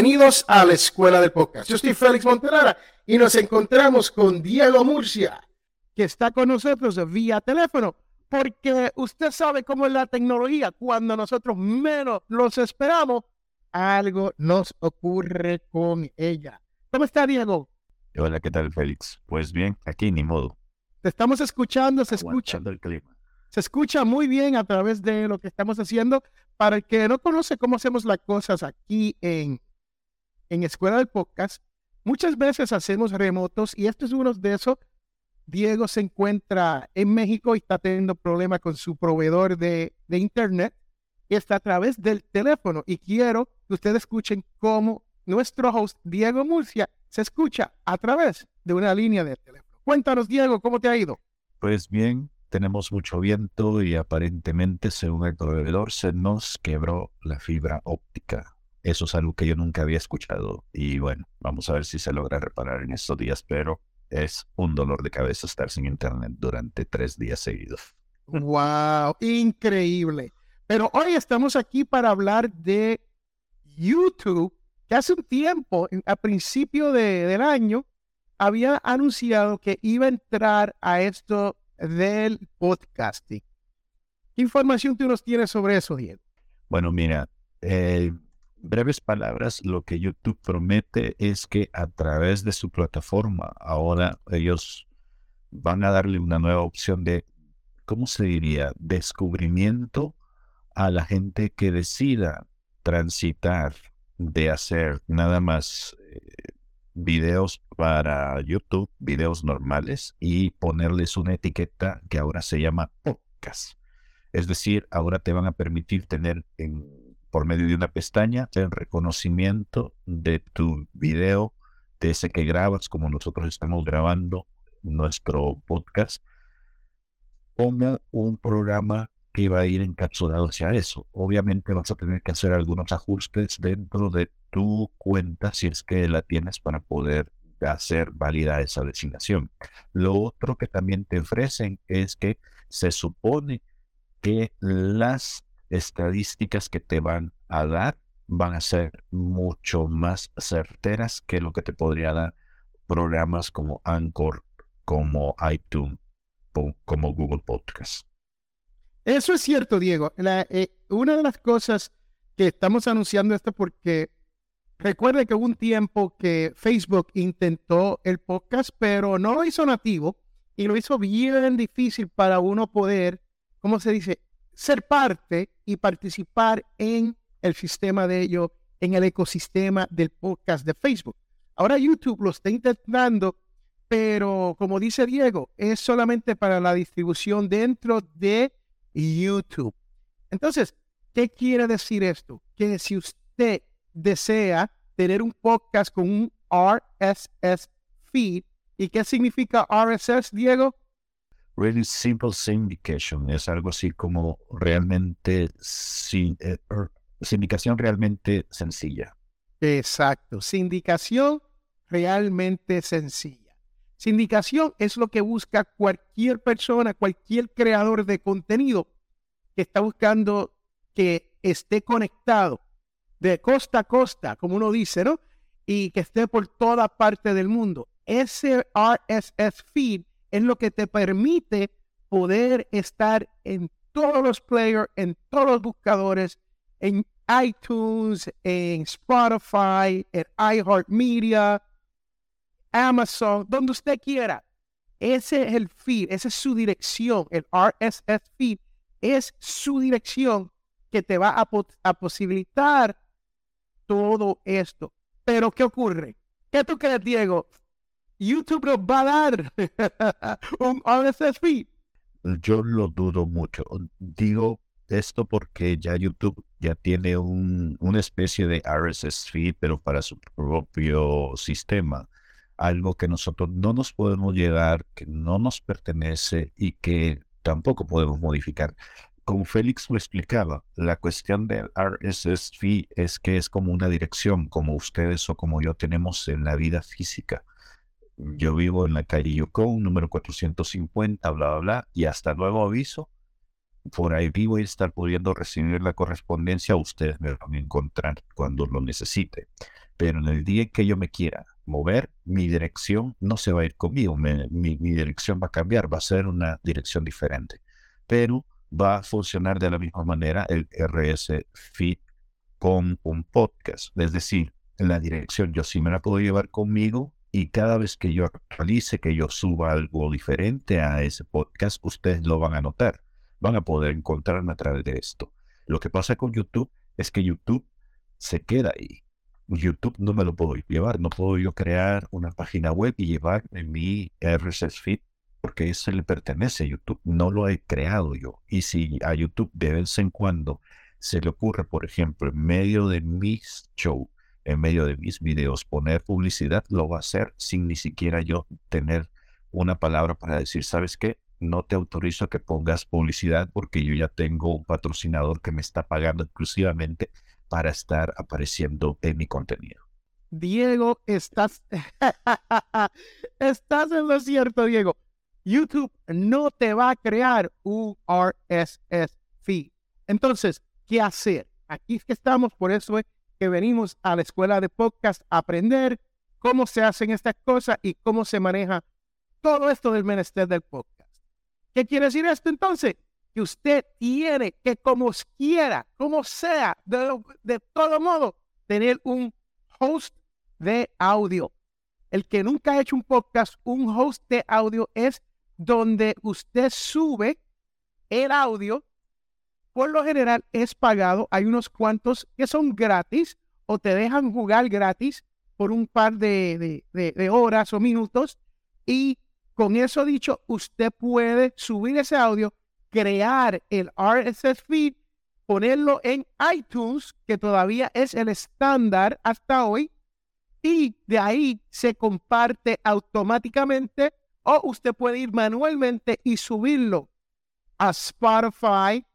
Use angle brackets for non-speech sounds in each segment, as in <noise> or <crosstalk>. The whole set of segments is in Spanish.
Bienvenidos a la Escuela del Podcast. Yo soy Félix Montelara y nos encontramos con Diego Murcia, que está con nosotros vía teléfono, porque usted sabe cómo es la tecnología. Cuando nosotros menos los esperamos, algo nos ocurre con ella. ¿Cómo está, Diego? Hola, ¿qué tal, Félix? Pues bien, aquí ni modo. Te estamos escuchando, se escucha. El clima. Se escucha muy bien a través de lo que estamos haciendo. Para el que no conoce cómo hacemos las cosas aquí en, en Escuela del Podcast, muchas veces hacemos remotos y esto es uno de esos. Diego se encuentra en México y está teniendo problemas con su proveedor de, de Internet y está a través del teléfono. Y quiero que ustedes escuchen cómo nuestro host, Diego Murcia, se escucha a través de una línea de teléfono. Cuéntanos, Diego, ¿cómo te ha ido? Pues bien, tenemos mucho viento y aparentemente, según el proveedor, se nos quebró la fibra óptica. Eso es algo que yo nunca había escuchado y bueno, vamos a ver si se logra reparar en estos días, pero es un dolor de cabeza estar sin internet durante tres días seguidos. ¡Wow! Increíble. Pero hoy estamos aquí para hablar de YouTube, que hace un tiempo, a principio de, del año, había anunciado que iba a entrar a esto del podcasting. ¿Qué información tú nos tienes sobre eso, Diego? Bueno, mira, eh, breves palabras, lo que YouTube promete es que a través de su plataforma, ahora ellos van a darle una nueva opción de, ¿cómo se diría? Descubrimiento a la gente que decida transitar de hacer nada más eh, videos para YouTube, videos normales, y ponerles una etiqueta que ahora se llama podcast. Es decir, ahora te van a permitir tener en, por medio de una pestaña el reconocimiento de tu video, de ese que grabas, como nosotros estamos grabando nuestro podcast. Ponga un programa que va a ir encapsulado hacia eso. Obviamente vas a tener que hacer algunos ajustes dentro de tu cuenta si es que la tienes para poder hacer válida esa designación. Lo otro que también te ofrecen es que se supone que las estadísticas que te van a dar van a ser mucho más certeras que lo que te podría dar programas como Anchor, como iTunes, como Google Podcast. Eso es cierto, Diego. Eh, una de las cosas que estamos anunciando esto porque recuerde que hubo un tiempo que Facebook intentó el podcast, pero no lo hizo nativo y lo hizo bien difícil para uno poder, ¿cómo se dice?, ser parte y participar en el sistema de ello, en el ecosistema del podcast de Facebook. Ahora YouTube lo está intentando, pero como dice Diego, es solamente para la distribución dentro de YouTube. Entonces, ¿qué quiere decir esto? Que si usted desea tener un podcast con un RSS feed, ¿y qué significa RSS, Diego? Really Simple Syndication. Es algo así como realmente, sin, eh, er, sindicación realmente sencilla. Exacto, sindicación realmente sencilla. Sindicación es lo que busca cualquier persona, cualquier creador de contenido que está buscando que esté conectado de costa a costa, como uno dice, ¿no? Y que esté por toda parte del mundo. Ese RSS feed es lo que te permite poder estar en todos los players, en todos los buscadores, en iTunes, en Spotify, en iHeartMedia, Amazon, donde usted quiera. Ese es el feed, esa es su dirección. El RSS feed es su dirección que te va a, posibilitar todo esto. Pero, ¿qué ocurre? ¿Qué tú crees, Diego? YouTube nos va a dar <laughs> un RSS feed. Yo lo dudo mucho. Digo esto porque ya YouTube ya tiene un, una especie de RSS feed, pero para su propio sistema algo que nosotros no nos podemos llegar, que no nos pertenece y que tampoco podemos modificar. Como Félix lo explicaba, la cuestión del RSS feed es que es como una dirección, como ustedes o como yo tenemos en la vida física. Yo vivo en la calle Yukon, número 450, bla, bla, bla, y hasta nuevo aviso, por ahí voy a estar pudiendo recibir la correspondencia, ustedes me van a encontrar cuando lo necesite. Pero en el día en que yo me quiera mover, mi dirección no se va a ir conmigo, mi, dirección va a cambiar, va a ser una dirección diferente. Pero va a funcionar de la misma manera el RS Feed con un podcast. Es decir, la dirección yo sí me la puedo llevar conmigo y cada vez que yo realice, que yo suba algo diferente a ese podcast, ustedes lo van a notar van a poder encontrarme a través de esto. Lo que pasa con YouTube es que YouTube se queda ahí. YouTube no me lo puedo llevar, no puedo yo crear una página web y llevar en mi RSS feed porque eso le pertenece a YouTube, no lo he creado yo. Y si a YouTube de vez en cuando se le ocurre, por ejemplo, en medio de mis show, en medio de mis videos, poner publicidad, lo va a hacer sin ni siquiera yo tener una palabra para decir, ¿sabes qué? no te autorizo a que pongas publicidad porque yo ya tengo un patrocinador que me está pagando exclusivamente para estar apareciendo en mi contenido. Diego, estás, <laughs> estás en lo cierto, Diego. YouTube no te va a crear un RSS. Entonces, ¿qué hacer? Aquí es que estamos, por eso es que venimos a la escuela de podcast a aprender cómo se hacen estas cosas y cómo se maneja todo esto del menester del podcast. ¿Qué quiere decir esto entonces? Que usted tiene que, como quiera, como sea, de, de todo modo, tener un host de audio. El que nunca ha hecho un podcast, un host de audio es donde usted sube el audio. Por lo general es pagado. Hay unos cuantos que son gratis o te dejan jugar gratis por un par de, horas o minutos. Y con eso dicho, usted puede subir ese audio, crear el RSS feed, ponerlo en iTunes, que todavía es el estándar hasta hoy, y de ahí se comparte automáticamente o usted puede ir manualmente y subirlo a Spotify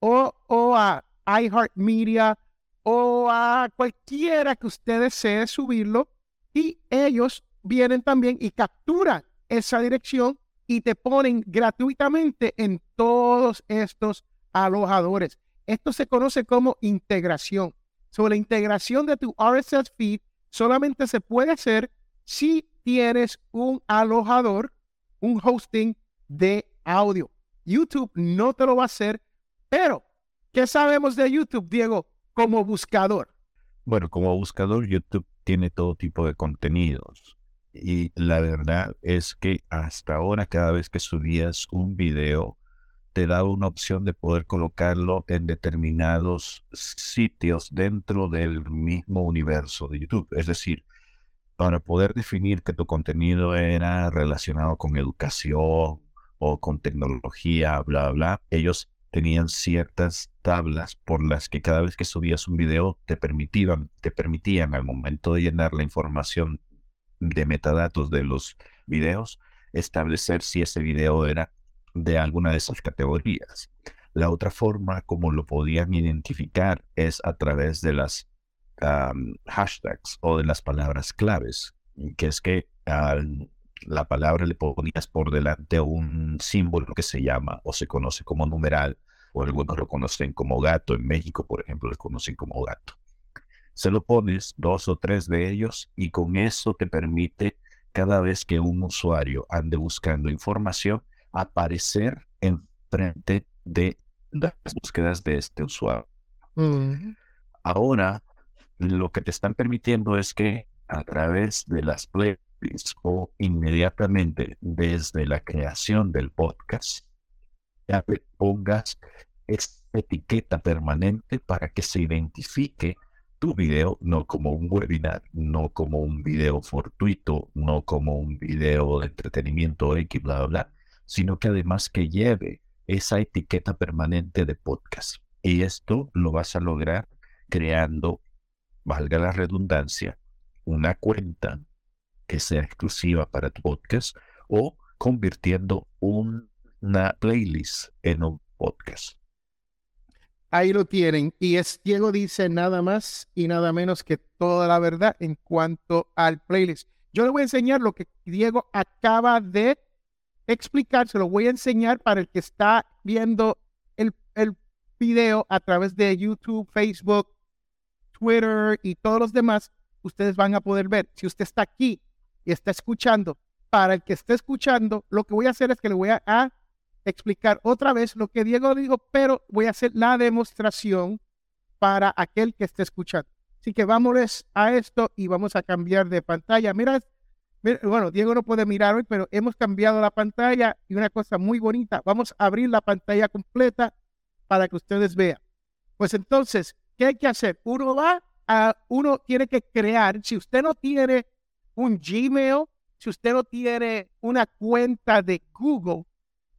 o, o a iHeartMedia o a cualquiera que usted desee subirlo y ellos vienen también y capturan esa dirección y te ponen gratuitamente en todos estos alojadores. Esto se conoce como integración. Sobre la integración de tu RSS feed solamente se puede hacer si tienes un alojador, un hosting de audio. YouTube no te lo va a hacer, pero ¿qué sabemos de YouTube, Diego, como buscador? Bueno, como buscador, YouTube tiene todo tipo de contenidos. Y la verdad es que hasta ahora cada vez que subías un video, te daba una opción de poder colocarlo en determinados sitios dentro del mismo universo de YouTube. Es decir, para poder definir que tu contenido era relacionado con educación o con tecnología, bla, bla, ellos tenían ciertas tablas por las que cada vez que subías un video te permitían, te permitían al momento de llenar la información de metadatos de los videos, establecer si ese video era de alguna de esas categorías. La otra forma como lo podían identificar es a través de las hashtags o de las palabras claves, que es que a la palabra le ponías por delante un símbolo que se llama o se conoce como numeral, o algunos lo conocen como gato. En México, por ejemplo, lo conocen como gato se lo pones dos o tres de ellos y con eso te permite cada vez que un usuario ande buscando información aparecer en frente de las búsquedas de este usuario. Ahora, lo que te están permitiendo es que a través de las playlists inmediatamente desde la creación del podcast, ya pongas esta etiqueta permanente para que se identifique tu video no como un webinar, no como un video fortuito, no como un video de entretenimiento X, bla, bla, bla, sino que además que lleve esa etiqueta permanente de podcast. Y esto lo vas a lograr creando, valga la redundancia, una cuenta que sea exclusiva para tu podcast o convirtiendo una playlist en un podcast. Ahí lo tienen. Y es Diego dice nada más y nada menos que toda la verdad en cuanto al playlist. Yo le voy a enseñar lo que Diego acaba de explicar. Se lo voy a enseñar para el que está viendo el video a través de YouTube, Facebook, Twitter y todos los demás, ustedes van a poder ver. Si usted está aquí y está escuchando, para el que esté escuchando, lo que voy a hacer es que le voy a, explicar otra vez lo que Diego dijo, pero voy a hacer la demostración para aquel que esté escuchando. Así que vámonos a esto y vamos a cambiar de pantalla. Mira, bueno, Diego no puede mirar hoy, pero hemos cambiado la pantalla y una cosa muy bonita. Vamos a abrir la pantalla completa para que ustedes vean. Pues entonces, ¿qué hay que hacer? Uno va a, uno tiene que crear, si usted no tiene un Gmail, si usted no tiene una cuenta de Google,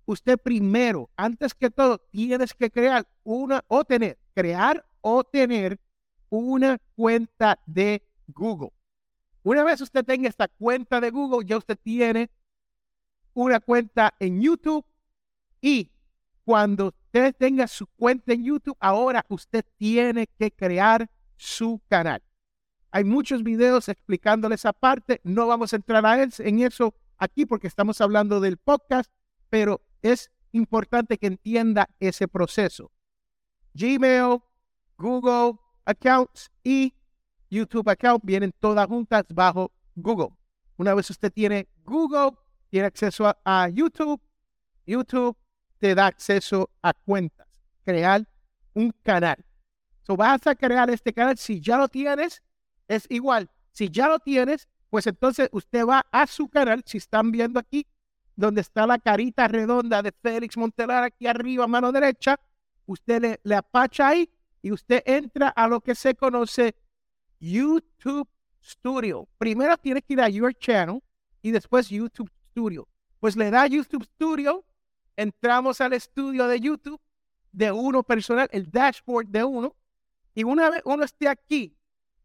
usted primero, antes que todo, tienes que crear una o tener, crear o tener una cuenta de Google. Una vez usted tenga esta cuenta de Google, ya usted tiene una cuenta en YouTube y cuando usted tenga su cuenta en YouTube, ahora usted tiene que crear su canal. Hay muchos videos explicándole esa parte. No vamos a entrar a él, en eso aquí porque estamos hablando del podcast, pero es importante que entienda ese proceso. Gmail, Google Accounts y YouTube account vienen todas juntas bajo Google. Una vez usted tiene Google, tiene acceso a, YouTube. YouTube te da acceso a cuentas. Crear un canal. So vas a crear este canal. Si ya lo tienes, es igual. Si ya lo tienes, pues entonces usted va a su canal. Si están viendo aquí, donde está la carita redonda de Félix Montelar aquí arriba, mano derecha, usted le, apacha ahí y usted entra a lo que se conoce YouTube Studio. Primero tiene que ir a Your Channel y después YouTube Studio. Pues le da YouTube Studio, entramos al estudio de YouTube de uno personal, el dashboard de uno, y una vez uno esté aquí,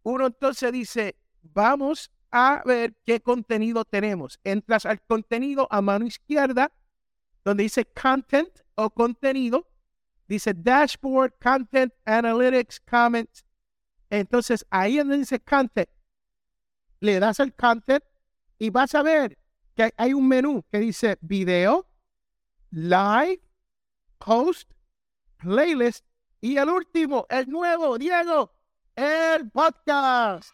uno entonces dice, vamos a ver qué contenido tenemos. Entras al contenido a mano izquierda, donde dice content o contenido, dice dashboard, content, analytics, comments, entonces ahí donde dice content, le das el content y vas a ver que hay un menú que dice video, live, host, playlist y el último, el nuevo, Diego, el podcast.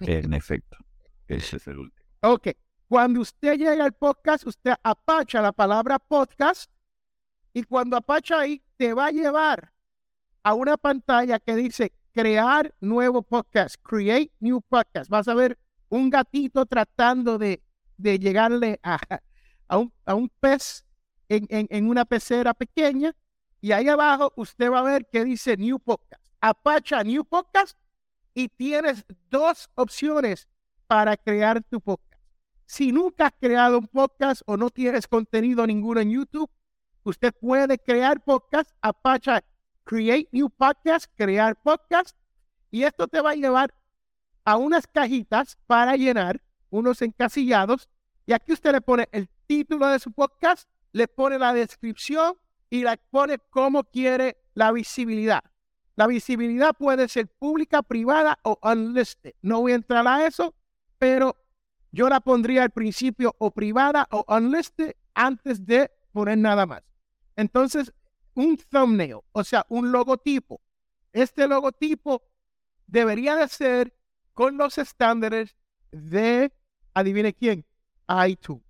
En efecto, ese es el último. Ok, cuando usted llega al podcast, usted apacha la palabra podcast y cuando apacha ahí, te va a llevar a una pantalla que dice crear nuevo podcast, create new podcast. Vas a ver un gatito tratando de, de llegarle a, a, un, a un pez en, en, en, una pecera pequeña y ahí abajo usted va a ver que dice new podcast. Apacha new podcast y tienes dos opciones para crear tu podcast. Si nunca has creado un podcast o no tienes contenido ninguno en YouTube, usted puede crear podcast, apacha Create New Podcast, crear podcast. Y esto te va a llevar a unas cajitas para llenar, unos encasillados. Y aquí usted le pone el título de su podcast, le pone la descripción y le pone cómo quiere la visibilidad. La visibilidad puede ser pública, privada o unlisted. No voy a entrar a eso, pero yo la pondría al principio o privada o unlisted antes de poner nada más. Entonces, un thumbnail, o sea, un logotipo. Este logotipo debería de ser con los estándares de, adivine quién, iTunes.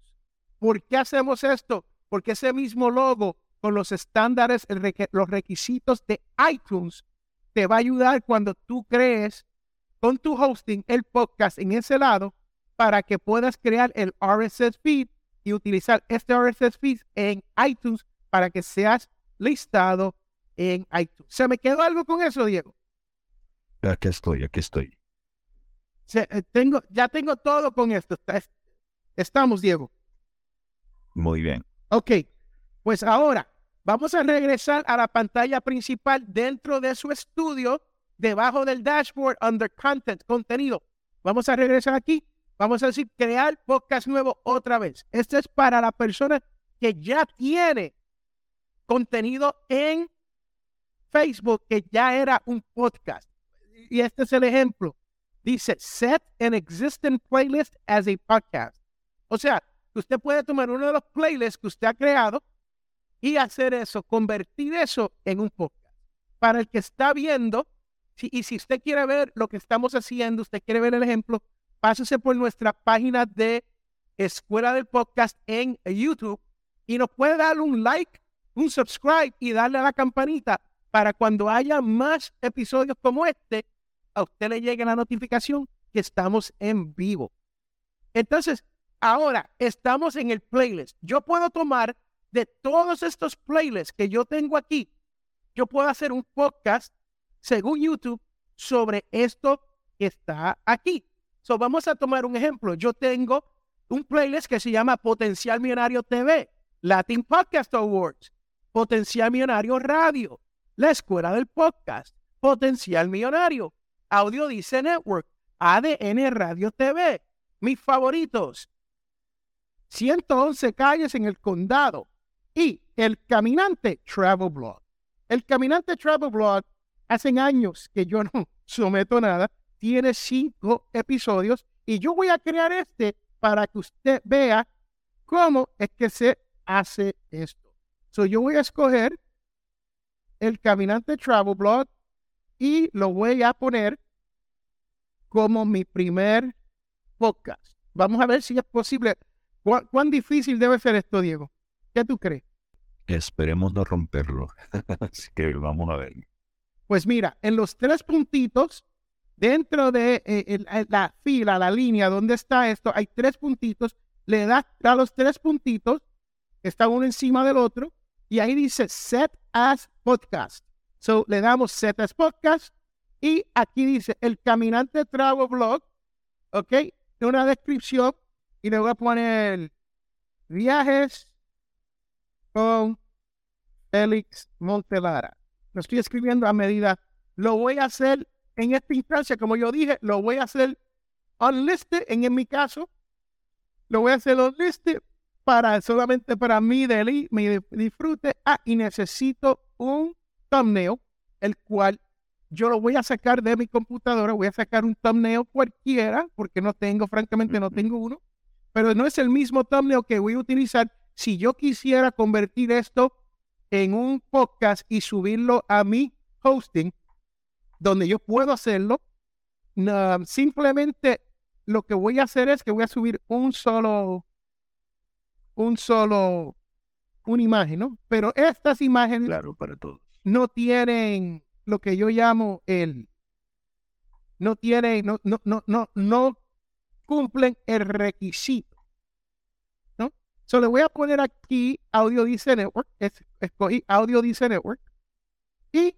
¿Por qué hacemos esto? Porque ese mismo logo con los estándares, los requisitos de iTunes, te va a ayudar cuando tú crees con tu hosting el podcast en ese lado para que puedas crear el RSS feed y utilizar este RSS feed en iTunes para que seas listado en iTunes. ¿Se me quedó algo con eso, Diego? Aquí estoy, aquí estoy. Eh, tengo, ya tengo todo con esto. Estamos, Diego. Muy bien. Ok, pues ahora vamos a regresar a la pantalla principal dentro de su estudio, debajo del dashboard, under content, contenido. Vamos a regresar aquí. Vamos a decir crear podcast nuevo otra vez. Este es para la persona que ya tiene contenido en Facebook que ya era un podcast. Y este es el ejemplo. Dice, set an existing playlist as a podcast. O sea, usted puede tomar uno de los playlists que usted ha creado y hacer eso, convertir eso en un podcast. para el que está viendo, y si usted quiere ver lo que estamos haciendo, usted quiere ver el ejemplo, pásese por nuestra página de Escuela del Podcast en YouTube y nos puede dar un like, un subscribe y darle a la campanita para cuando haya más episodios como este, a usted le llegue la notificación que estamos en vivo. Entonces, ahora estamos en el playlist. Yo puedo tomar de todos estos playlists que yo tengo aquí, yo puedo hacer un podcast según YouTube sobre esto que está aquí. So, vamos a tomar un ejemplo. Yo tengo un playlist que se llama Potencial Millonario TV, Latin Podcast Awards, Potencial Millonario Radio, la Escuela del Podcast, Potencial Millonario, Audio Dice Network, ADN Radio TV, mis favoritos. 111 calles en el condado y El Caminante Travel Blog. El Caminante Travel Blog, hace años que yo no <laughs> someto nada, tiene cinco episodios y yo voy a crear este para que usted vea cómo es que se hace esto. So, yo voy a escoger el Caminante Travel Blog y lo voy a poner como mi primer podcast. Vamos a ver si es posible. ¿Cuán, difícil debe ser esto, Diego? ¿Qué tú crees? Esperemos no romperlo. <laughs> Así que vamos a ver. Pues mira, en los tres puntitos Dentro de eh, la fila, la línea donde está esto, hay tres puntitos. Le das a los tres puntitos, está uno encima del otro, y ahí dice Set as Podcast. So le damos Set as Podcast, y aquí dice El Caminante Travel Blog, ¿ok? Una descripción, y le voy a poner viajes con Félix Montelara. Lo estoy escribiendo a medida. Lo voy a hacer en esta instancia, como yo dije, lo voy a hacer unlisted, en, en mi caso, lo voy a hacer unlisted para solamente para mí, de mi disfrute. Ah, y necesito un thumbnail, el cual yo lo voy a sacar de mi computadora, voy a sacar un thumbnail cualquiera, porque no tengo, francamente, no tengo uno, pero no es el mismo thumbnail que voy a utilizar si yo quisiera convertir esto en un podcast y subirlo a mi hosting donde yo puedo hacerlo. simplemente lo que voy a hacer es que voy a subir un solo, un solo, una imagen, ¿no? Pero estas imágenes claro, para todos. no tienen lo que yo llamo el, no tienen, no, no, no, no, no cumplen el requisito. So le voy a poner aquí Audio Dice Network, escogí Audio Dice Network y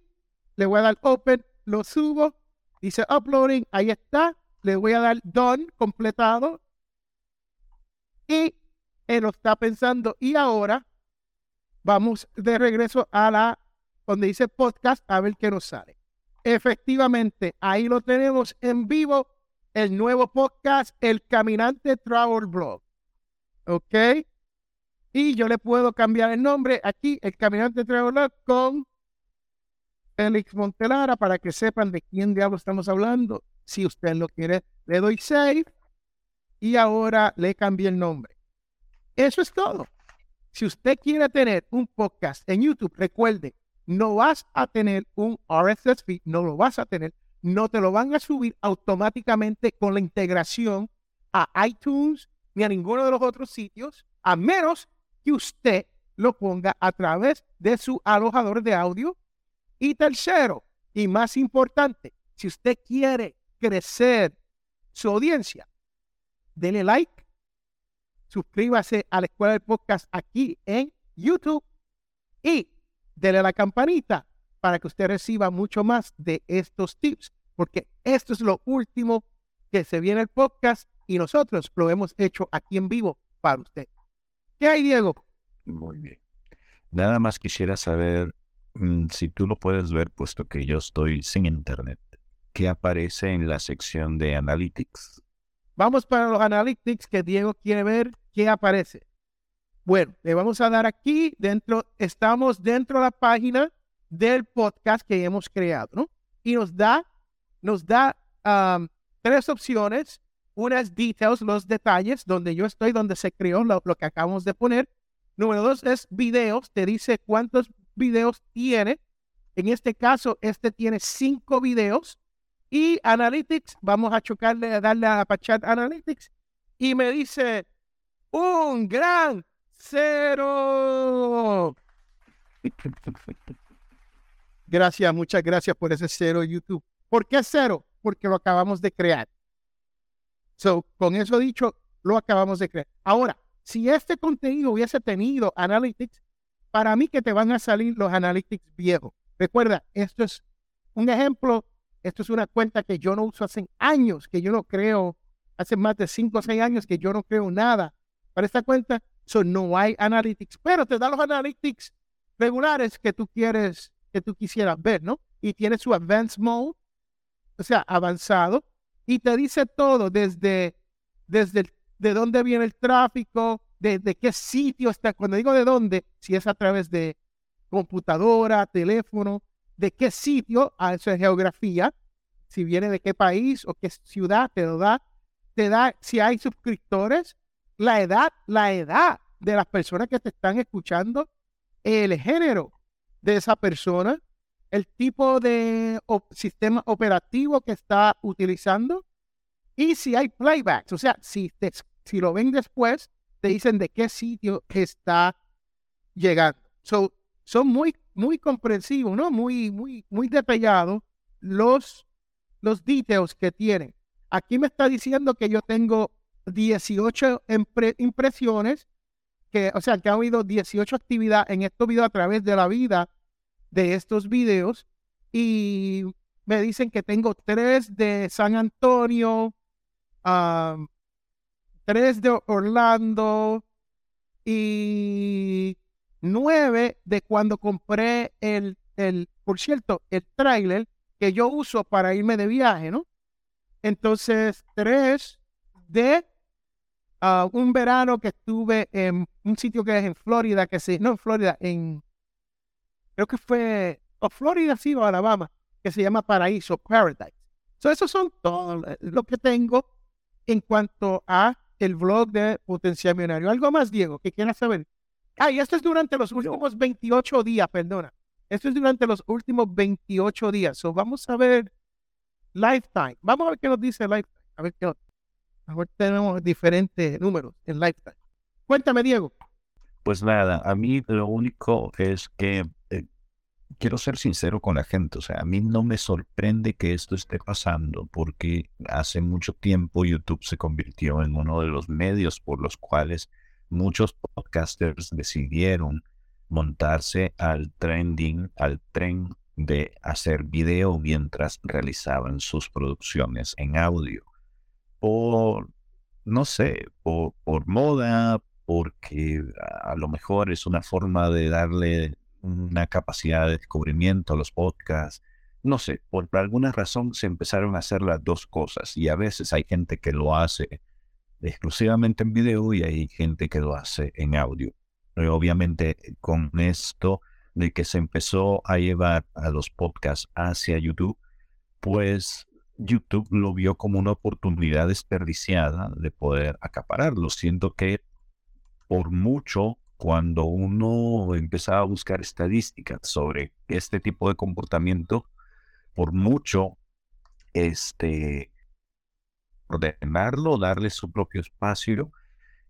le voy a dar Open lo subo, dice uploading, ahí está, le voy a dar done, completado, y él lo está pensando, y ahora vamos de regreso a la, donde dice podcast, a ver qué nos sale. Efectivamente, ahí lo tenemos en vivo, el nuevo podcast, El Caminante Travel Blog. ¿Ok? Y yo le puedo cambiar el nombre aquí, El Caminante Blog, con Félix Montelara para que sepan de quién diablo estamos hablando. Si usted lo quiere, le doy save y ahora le cambié el nombre. Eso es todo. Si usted quiere tener un podcast en YouTube, recuerde, no vas a tener un RSS feed, no lo vas a tener, no te lo van a subir automáticamente con la integración a iTunes ni a ninguno de los otros sitios, a menos que usted lo ponga a través de su alojador de audio y tercero, y más importante, si usted quiere crecer su audiencia, dele like, suscríbase a la Escuela del Podcast aquí en YouTube y dele la campanita para que usted reciba mucho más de estos tips, porque esto es lo último que se viene el podcast y nosotros lo hemos hecho aquí en vivo para usted. ¿Qué hay, Diego? Muy bien. Nada más quisiera saber Mm, si tú lo puedes ver, puesto que yo estoy sin internet, ¿qué aparece en la sección de Analytics? Vamos para los Analytics que Diego quiere ver qué aparece. Bueno, le vamos a dar aquí dentro, estamos dentro de la página del podcast que hemos creado, ¿no? Y nos da, nos da tres opciones. Una es details, los detalles, donde yo estoy, donde se creó lo, lo que acabamos de poner. Número dos es videos, te dice cuántos videos tiene En este caso, este tiene cinco videos y Analytics, vamos a chocarle, a darle a Chat Analytics y me dice un gran cero. <laughs> Gracias, muchas gracias por ese cero YouTube. ¿Por qué cero? Porque lo acabamos de crear. So, con eso dicho, lo acabamos de crear. Ahora, si este contenido hubiese tenido Analytics, para mí que te van a salir los Analytics viejos. Recuerda, esto es un ejemplo, esto es una cuenta que yo no uso hace años, que yo no creo, hace más de 5 o 6 años que yo no creo nada para esta cuenta. So, no hay Analytics, pero te da los Analytics regulares que tú quieres, que tú quisieras ver, ¿no? Y tiene su Advanced Mode, o sea, avanzado, y te dice todo desde, desde de dónde viene el tráfico, de, qué sitio está. Cuando digo de dónde, si es a través de computadora, teléfono, de qué sitio, a eso es geografía, si viene de qué país o qué ciudad, te lo da, te da si hay suscriptores, la edad, la edad de las personas que te están escuchando, el género de esa persona, el tipo de sistema operativo que está utilizando y si hay playbacks, o sea, si, si lo ven después, te dicen de qué sitio está llegando. So, son muy, muy comprensivos, ¿no? Muy, muy, muy detallados los, los details que tienen. Aquí me está diciendo que yo tengo 18 impresiones, que, o sea, que ha habido 18 actividades en estos videos a través de la vida de estos videos y me dicen que tengo tres de San Antonio, tres de Orlando y nueve de cuando compré el, el por cierto, el trailer que yo uso para irme de viaje, ¿no? Entonces, tres de ah, un verano que estuve en un sitio que es en Florida, que se, no en Florida, en creo que fue, o Florida, sí, o Alabama, que se llama Paraíso, Paradise. So, esos son todos lo que tengo en cuanto a el blog de Potencial Millonario. ¿Algo más, Diego, que quieras saber? Ah, y esto es durante los últimos 28 días, perdona. Esto es durante los últimos 28 días. So, vamos a ver Lifetime. Vamos a ver qué nos dice Lifetime. A ver qué. A ver, tenemos diferentes números en Lifetime. Cuéntame, Diego. Pues nada, a mí lo único es que eh, quiero ser sincero con la gente. O sea, a mí no me sorprende que esto esté pasando porque hace mucho tiempo YouTube se convirtió en uno de los medios por los cuales muchos podcasters decidieron montarse al trending, al tren de hacer video mientras realizaban sus producciones en audio. Por, no sé, por, por moda, porque a lo mejor es una forma de darle una capacidad de descubrimiento los podcasts. No sé, por alguna razón se empezaron a hacer las dos cosas y a veces hay gente que lo hace exclusivamente en video y hay gente que lo hace en audio. obviamente con esto de que se empezó a llevar a los podcasts hacia YouTube, pues YouTube lo vio como una oportunidad desperdiciada de poder acapararlo. Siento que por mucho cuando uno empezaba a buscar estadísticas sobre este tipo de comportamiento, por mucho este ordenarlo, darle su propio espacio,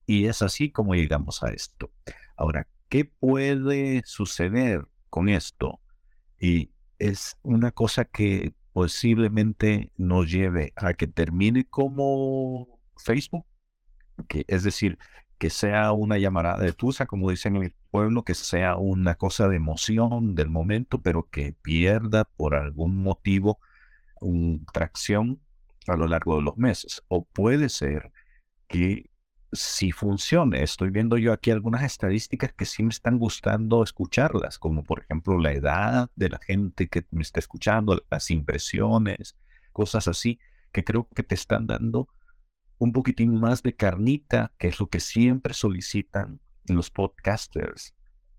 y es así como llegamos a esto. Ahora, ¿qué puede suceder con esto? Y es una cosa que posiblemente nos lleve a que termine como Facebook, que es decir, que sea una llamada de tusa, como dicen en mi pueblo, que sea una cosa de emoción del momento, pero que pierda por algún motivo un tracción a lo largo de los meses. O puede ser que si funcione, estoy viendo yo aquí algunas estadísticas que sí me están gustando escucharlas, como por ejemplo la edad de la gente que me está escuchando, las impresiones, cosas así, que creo que te están dando un poquitín más de carnita, que es lo que siempre solicitan los podcasters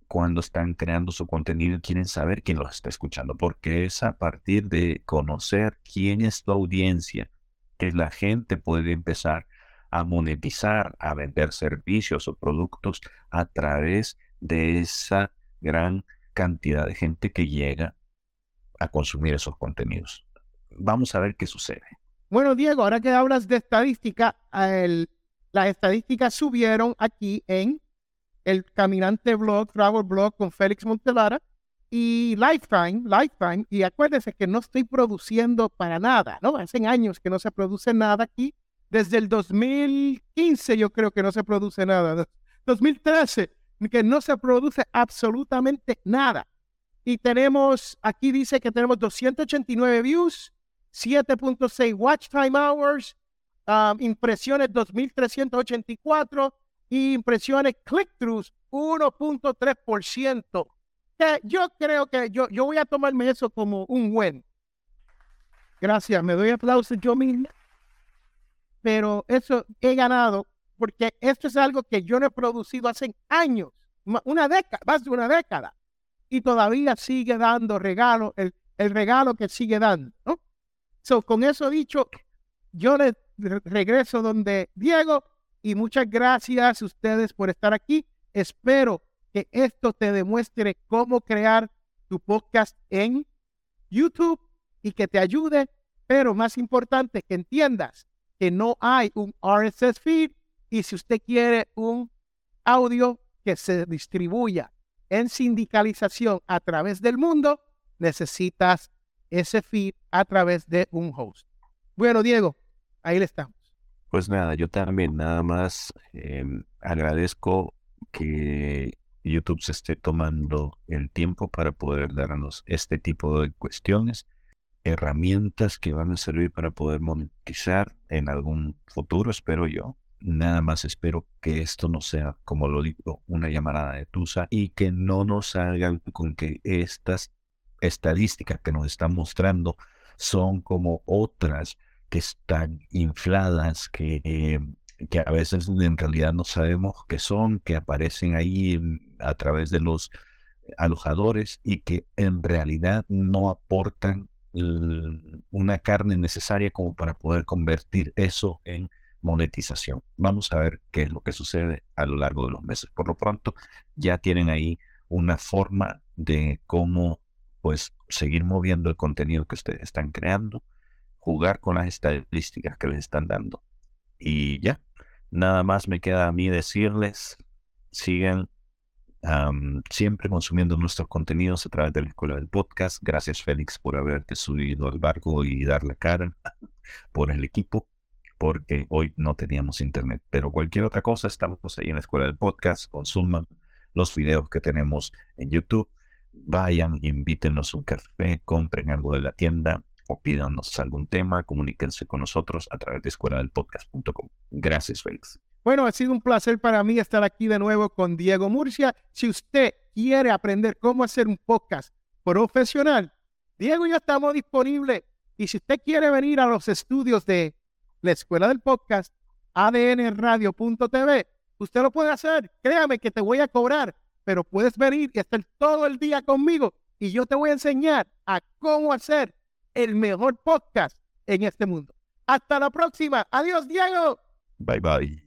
cuando están creando su contenido y quieren saber quién los está escuchando, porque es a partir de conocer quién es tu audiencia que la gente puede empezar a monetizar, a vender servicios o productos a través de esa gran cantidad de gente que llega a consumir esos contenidos. Vamos a ver qué sucede. Bueno, Diego, ahora que hablas de estadística, las estadísticas subieron aquí en el Caminante Blog, Travel Blog con Félix Montelara y Lifetime, Lifetime. Y acuérdense que no estoy produciendo para nada, ¿no? Hacen años que no se produce nada aquí. Desde el 2015 yo creo que no se produce nada. <laughs> 2013 que no se produce absolutamente nada. Y tenemos, aquí dice que tenemos 289 views, 7.6 watch time hours, um, impresiones 2384 y impresiones click-throughs 1.3%. Que yo creo que yo, yo voy a tomarme eso como un buen. Gracias, me doy aplausos yo mismo. Pero eso he ganado porque esto es algo que yo no he producido hace años, una década, más de una década, y todavía sigue dando regalo, el, el regalo que sigue dando, ¿no? So, con eso dicho, yo le regreso donde Diego y muchas gracias a ustedes por estar aquí. Espero que esto te demuestre cómo crear tu podcast en YouTube y que te ayude, pero más importante, que entiendas que no hay un RSS feed y si usted quiere un audio que se distribuya en sindicalización a través del mundo, necesitas ese feed a través de un host. Bueno, Diego, ahí le estamos. Pues nada, yo también nada más em, agradezco que YouTube se esté tomando el tiempo para poder darnos este tipo de cuestiones, herramientas que van a servir para poder monetizar en algún futuro, espero yo. Nada más espero que esto no sea, como lo digo, una llamada de Tusa y que no nos salgan con que estas estadísticas que nos están mostrando son como otras que están infladas, que, eh, que a veces en realidad no sabemos qué son, que aparecen ahí a través de los alojadores y que en realidad no aportan una carne necesaria como para poder convertir eso en monetización. Vamos a ver qué es lo que sucede a lo largo de los meses. Por lo pronto, ya tienen ahí una forma de cómo pues seguir moviendo el contenido que ustedes están creando, jugar con las estadísticas que les están dando. Y ya, nada más me queda a mí decirles, sigan siempre consumiendo nuestros contenidos a través de la escuela del podcast. Gracias Félix por haberte subido al barco y dar la cara <laughs> por el equipo porque hoy no teníamos internet. Pero cualquier otra cosa, estamos ahí en la escuela del podcast, consuman los videos que tenemos en YouTube, vayan, invítenos un café, compren algo de la tienda o pídanos algún tema, comuníquense con nosotros a través de escuela del podcast.com. Gracias, Félix. Bueno, ha sido un placer para mí estar aquí de nuevo con Diego Murcia. Si usted quiere aprender cómo hacer un podcast profesional, Diego ya estamos disponibles. Y si usted quiere venir a los estudios de la escuela del podcast, adnradio.tv. Usted lo puede hacer. Créame que te voy a cobrar, pero puedes venir y estar todo el día conmigo y yo te voy a enseñar a cómo hacer el mejor podcast en este mundo. Hasta la próxima. Adiós, Diego. Bye bye.